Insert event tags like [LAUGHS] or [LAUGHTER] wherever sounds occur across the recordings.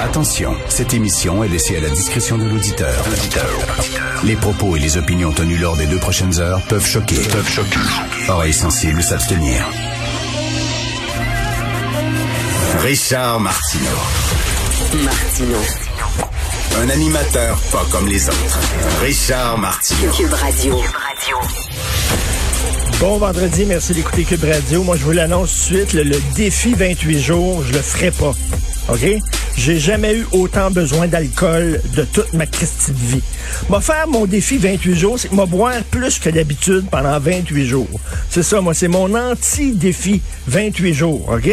Attention, cette émission est laissée à la discrétion de l'auditeur. Les propos et les opinions tenues lors des deux prochaines heures peuvent choquer. Peuvent choquer. Oreilles sensibles s'abstenir. Richard Martineau. Martino. Un animateur pas comme les autres. Richard Martineau. Cube Radio. Bon vendredi, merci d'écouter Cube Radio. Moi, je vous l'annonce tout de suite, le, le défi 28 jours, je le ferai pas. OK? J'ai jamais eu autant besoin d'alcool de toute ma Christie de vie. Moi, faire mon défi 28 jours, c'est moi boire plus que d'habitude pendant 28 jours. C'est ça, moi, c'est mon anti-défi 28 jours, OK?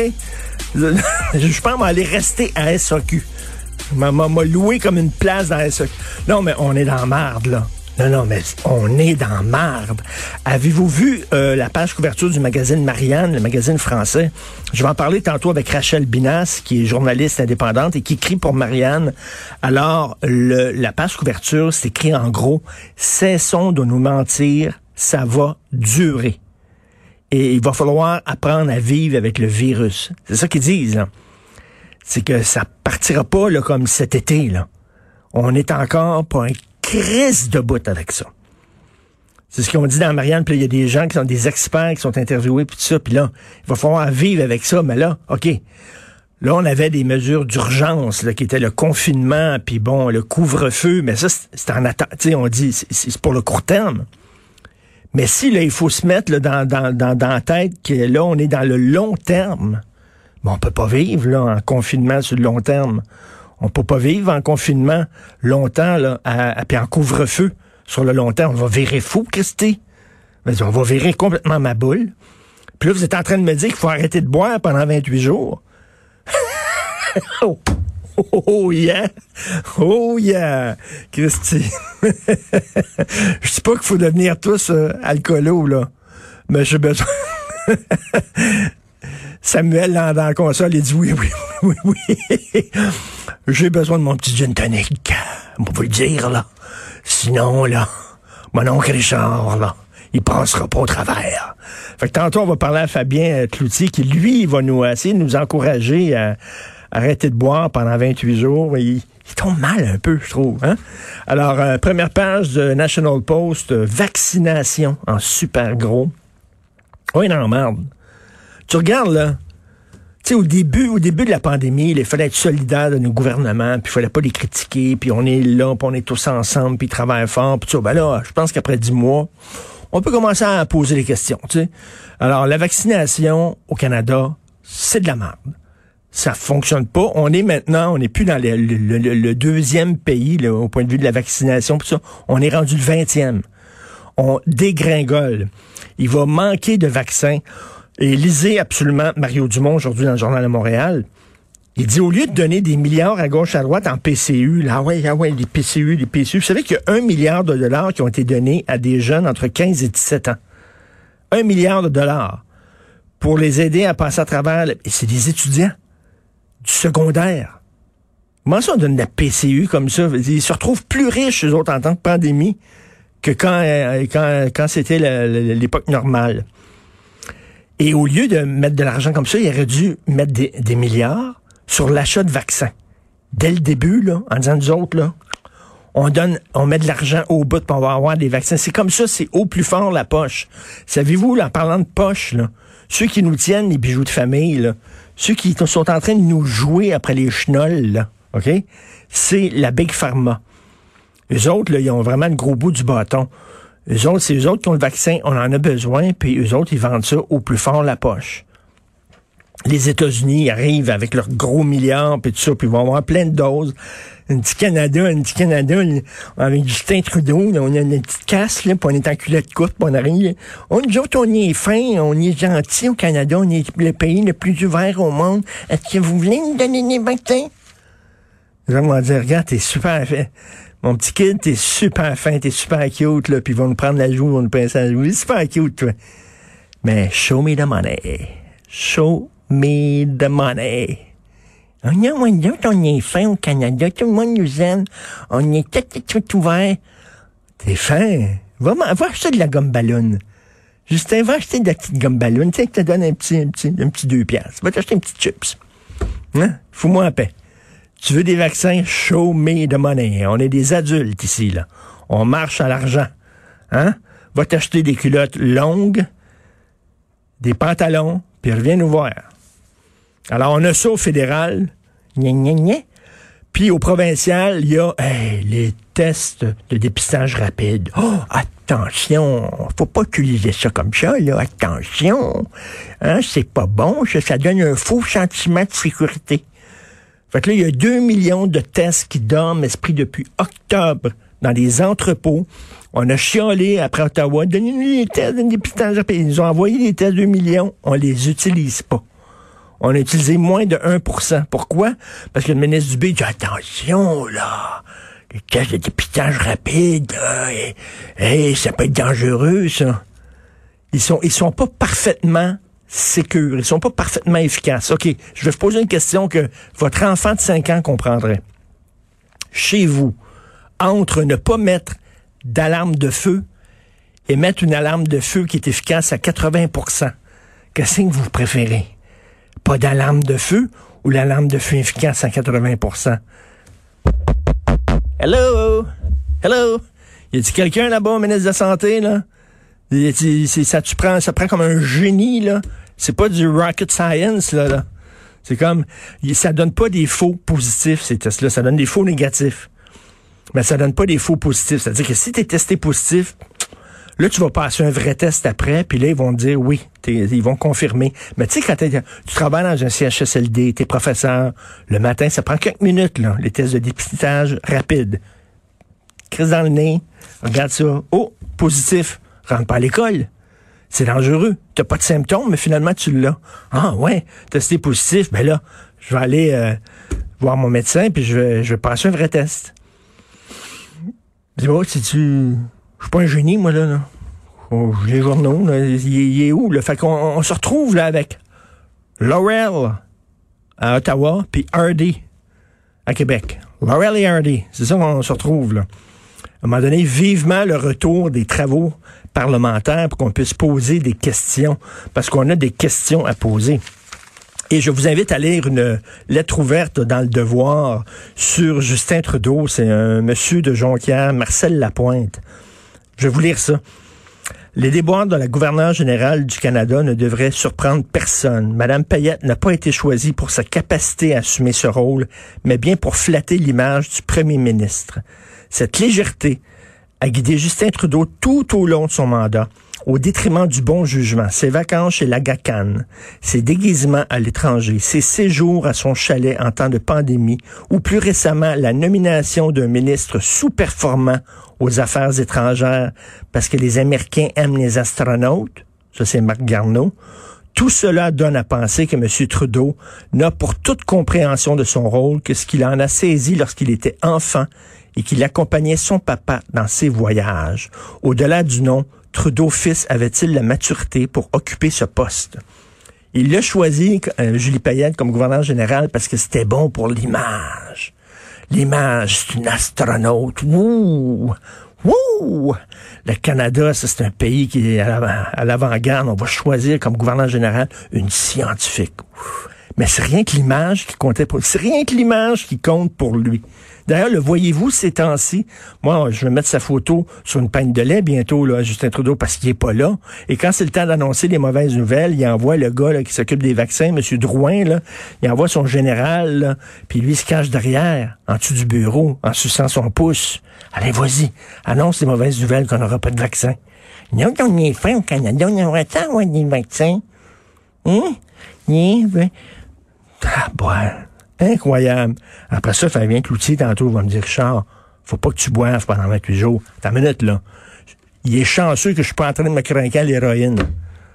[LAUGHS] Je, pense m'aller rester à SAQ. M'a m'a loué comme une place dans SAQ. Non, mais on est dans la là. Non, non, mais on est dans marde. Avez-vous vu euh, la page couverture du magazine Marianne, le magazine français? Je vais en parler tantôt avec Rachel Binas, qui est journaliste indépendante et qui écrit pour Marianne. Alors, la page couverture, c'est écrit en gros, cessons de nous mentir, ça va durer. Et il va falloir apprendre à vivre avec le virus. C'est ça qu'ils disent. C'est que ça partira pas là, comme cet été, là. On est encore pas un crise de bout avec ça. C'est ce qu'on dit dans Marianne, puis il y a des gens qui sont des experts qui sont interviewés, puis tout ça, puis là, il va falloir vivre avec ça, mais là, OK. Là, on avait des mesures d'urgence, qui étaient le confinement, puis bon, le couvre-feu, mais ça, c'est en attente, on dit, c'est pour le court terme. Mais si, là, il faut se mettre dans, dans, dans, dans la tête que là, on est dans le long terme, bon, on peut pas vivre, là, en confinement sur le long terme. On peut pas vivre en confinement longtemps, là, puis en couvre-feu sur le long terme. On va virer fou, Christy. Mais on va virer complètement ma boule. Puis là, vous êtes en train de me dire qu'il faut arrêter de boire pendant 28 jours. [LAUGHS] oh. Oh yeah! Oh yeah! Christy. [LAUGHS] Je dis pas qu'il faut devenir tous euh, alcoolos, là. Mais j'ai besoin. [LAUGHS] Samuel, dans, dans la console, il dit oui, oui, [LAUGHS] oui, oui. J'ai besoin de mon petit gin tonic. On peut le dire, là. Sinon, là, mon oncle Richard, là, il passera pas au travers. Fait que tantôt, on va parler à Fabien Cloutier, qui, lui, va nous essayer de nous encourager à arrêter de boire pendant 28 jours. Il, il tombe mal un peu, je trouve. Hein? Alors, euh, première page de National Post, euh, vaccination en super gros. Oui, non, merde. Tu regardes, là, tu sais, au début, au début de la pandémie, il fallait être solidaire de nos gouvernements, puis il fallait pas les critiquer, puis on est là, puis on est tous ensemble, puis ils travaillent fort, puis tout ça. Ben là, je pense qu'après dix mois, on peut commencer à poser des questions, tu sais. Alors, la vaccination au Canada, c'est de la merde. Ça fonctionne pas. On est maintenant, on n'est plus dans le, deuxième pays au point de vue de la vaccination, puis ça. On est rendu le vingtième. On dégringole. Il va manquer de vaccins. Et lisez absolument Mario Dumont aujourd'hui dans le Journal de Montréal. Il dit, au lieu de donner des milliards à gauche, à droite en PCU, là, ah ouais, ah ouais, les PCU, les PCU, vous savez qu'il y a un milliard de dollars qui ont été donnés à des jeunes entre 15 et 17 ans. Un milliard de dollars pour les aider à passer à travers, et c'est des étudiants du secondaire. Comment ça, on donne de la PCU comme ça? Ils se retrouvent plus riches, eux autres, en tant que pandémie, que quand, euh, quand, quand c'était l'époque normale. Et au lieu de mettre de l'argent comme ça, il aurait dû mettre des, milliards sur l'achat de vaccins. Dès le début, là, en disant nous autres, là, on donne, on met de l'argent au bout pour avoir des vaccins. C'est comme ça, c'est au plus fort la poche. Savez-vous, en parlant de poche, là, ceux qui nous tiennent les bijoux de famille, là, ceux qui sont en train de nous jouer après les chenolles, OK? C'est la Big Pharma. Eux autres, là, ils ont vraiment le gros bout du bâton. Eux autres, c'est eux autres qui ont le vaccin, on en a besoin, puis eux autres, ils vendent ça au plus fort la poche. les États-Unis arrivent avec leurs gros milliards, puis tout ça, puis ils vont avoir plein de doses. Un petit Canada, un petit Canada, avec Justin Trudeau, là, on a une petite casse, là, puis on est en culotte courte, puis on arrive. On, nous autres, on est fin, on est gentil au Canada, on est le pays le plus ouvert au monde. Est-ce que vous voulez nous donner des vaccins? Les gens vont dire, regarde, t'es super fin. Mon petit kid, t'es super fin, t'es super cute, là, puis ils vont nous prendre la joue, ils vont nous pincer la joue. super cute, toi. Mais show me the money. Show me the money. On a, on, d'autres, on est fin au Canada, tout le monde nous aime. On est tout, tout, tout ouvert. T'es fin. Va, va acheter de la gomme ballon. Justin, va acheter de la petite gomme ballon. Tu sais, que te donne un petit, un petit, un petit deux piastres. Va t'acheter une petite chips. Hein? Fous-moi en paix. Tu veux des vaccins? Show me the money. On est des adultes ici, là. On marche à l'argent. Hein? Va t'acheter des culottes longues, des pantalons, puis reviens nous voir. Alors, on a ça au fédéral. Puis au provincial, il y a les tests de dépistage rapide. Oh, attention, faut pas utiliser ça comme ça, là. Attention. Hein, c'est pas bon, ça donne un faux sentiment de sécurité. Fait que là, il y a 2 millions de tests qui dorment, esprit, depuis octobre dans les entrepôts. On a chiolé après Ottawa. Donnez-nous les tests dépistage rapide. Ils nous ont envoyé des tests 2 millions. On les utilise pas on a utilisé moins de 1% Pourquoi? Parce que le ministre Dubé dit attention, là, les tests de dépistage rapide, et, ça peut être dangereux, ça. Ils sont, ils sont pas parfaitement sécures, ils sont pas parfaitement efficaces. OK, je vais vous poser une question que votre enfant de 5 ans comprendrait. Chez vous, entre ne pas mettre d'alarme de feu et mettre une alarme de feu qui est efficace à 80% qu'est-ce que vous préférez? pas d'alarme de feu ou l'alarme de feu efficace à 80% Hello? Hello? Y a-t-il quelqu'un là-bas au ministre de la Santé, là? Ça, tu prends, ça prend comme un génie, là. C'est pas du rocket science, là. C'est comme, ça donne pas des faux positifs, ces tests-là. Ça donne des faux négatifs. Mais ça donne pas des faux positifs. C'est-à-dire que si tu es testé positif, Là, tu vas passer un vrai test après, puis là, ils vont te dire oui, ils vont confirmer. Mais tu sais, quand tu travailles dans un CHSLD, t'es professeur, le matin, ça prend quelques minutes, là, les tests de dépistage rapide. Crise dans le nez, regarde ça. Oh, positif, rentre pas à l'école. C'est dangereux. T'as pas de symptômes, mais finalement, tu l'as. Ah ouais, testé positif, ben là, je vais aller euh, voir mon médecin, puis je vais, je vais passer un vrai test. Dis-moi, si tu je suis pas un génie, moi, là. là. Oh, les journaux, il, est où? Là? Fait qu'on on se retrouve là avec Laurel à Ottawa, puis Hardy à Québec. Laurel et Hardy, c'est ça qu'on se retrouve là. Un moment donné, vivement le retour des travaux parlementaires pour qu'on puisse poser des questions, parce qu'on a des questions à poser. Et je vous invite à lire une lettre ouverte dans le devoir sur Justin Trudeau. C'est un monsieur de Jonquière, Marcel Lapointe. Je vais vous lire ça. Les déboires de la gouverneure générale du Canada ne devraient surprendre personne. Madame Payette n'a pas été choisie pour sa capacité à assumer ce rôle, mais bien pour flatter l'image du premier ministre. Cette légèreté a guidé Justin Trudeau tout au long de son mandat au détriment du bon jugement, ses vacances chez l'Agacan, ses déguisements à l'étranger, ses séjours à son chalet en temps de pandémie, ou plus récemment la nomination d'un ministre sous-performant aux affaires étrangères parce que les Américains aiment les astronautes, ça c'est Marc Garneau, tout cela donne à penser que M. Trudeau n'a pour toute compréhension de son rôle que ce qu'il en a saisi lorsqu'il était enfant et qu'il accompagnait son papa dans ses voyages. Au-delà du nom, Trudeau fils avait-il la maturité pour occuper ce poste? Il l'a choisi, euh, Julie Payette, comme gouverneur général parce que c'était bon pour l'image. L'image, c'est une astronaute. Wouh! Wouh! Le Canada, c'est un pays qui est à l'avant-garde. On va choisir comme gouverneur général une scientifique. Mais c'est rien que l'image qui comptait pour C'est rien que l'image qui compte pour lui. D'ailleurs, le voyez-vous ces temps-ci? Moi, je vais mettre sa photo sur une peigne de lait bientôt, là, Justin Trudeau, parce qu'il est pas là. Et quand c'est le temps d'annoncer les mauvaises nouvelles, il envoie le gars qui s'occupe des vaccins, M. Drouin, là, il envoie son général, puis lui il se cache derrière, en dessous du bureau, en suçant son pouce. Allez, vas-y, annonce les mauvaises nouvelles qu'on n'aura pas de vaccin. Nous, on est fin au Canada, on aurait tant des vaccins. Ben. Ah, boire. Incroyable. Après ça, vient Cloutier tantôt, va me dire, Richard, faut pas que tu boives pendant 28 jours. Une minute, là. Il est chanceux que je suis pas en train de me craquer à l'héroïne.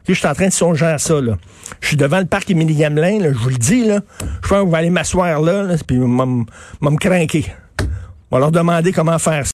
Je suis en train de songer à ça, là. Je suis devant le parc Émilie Gamelin, là, je vous le dis, là. Je vais aller m'asseoir là, là, puis me craquer. On va leur demander comment faire ça.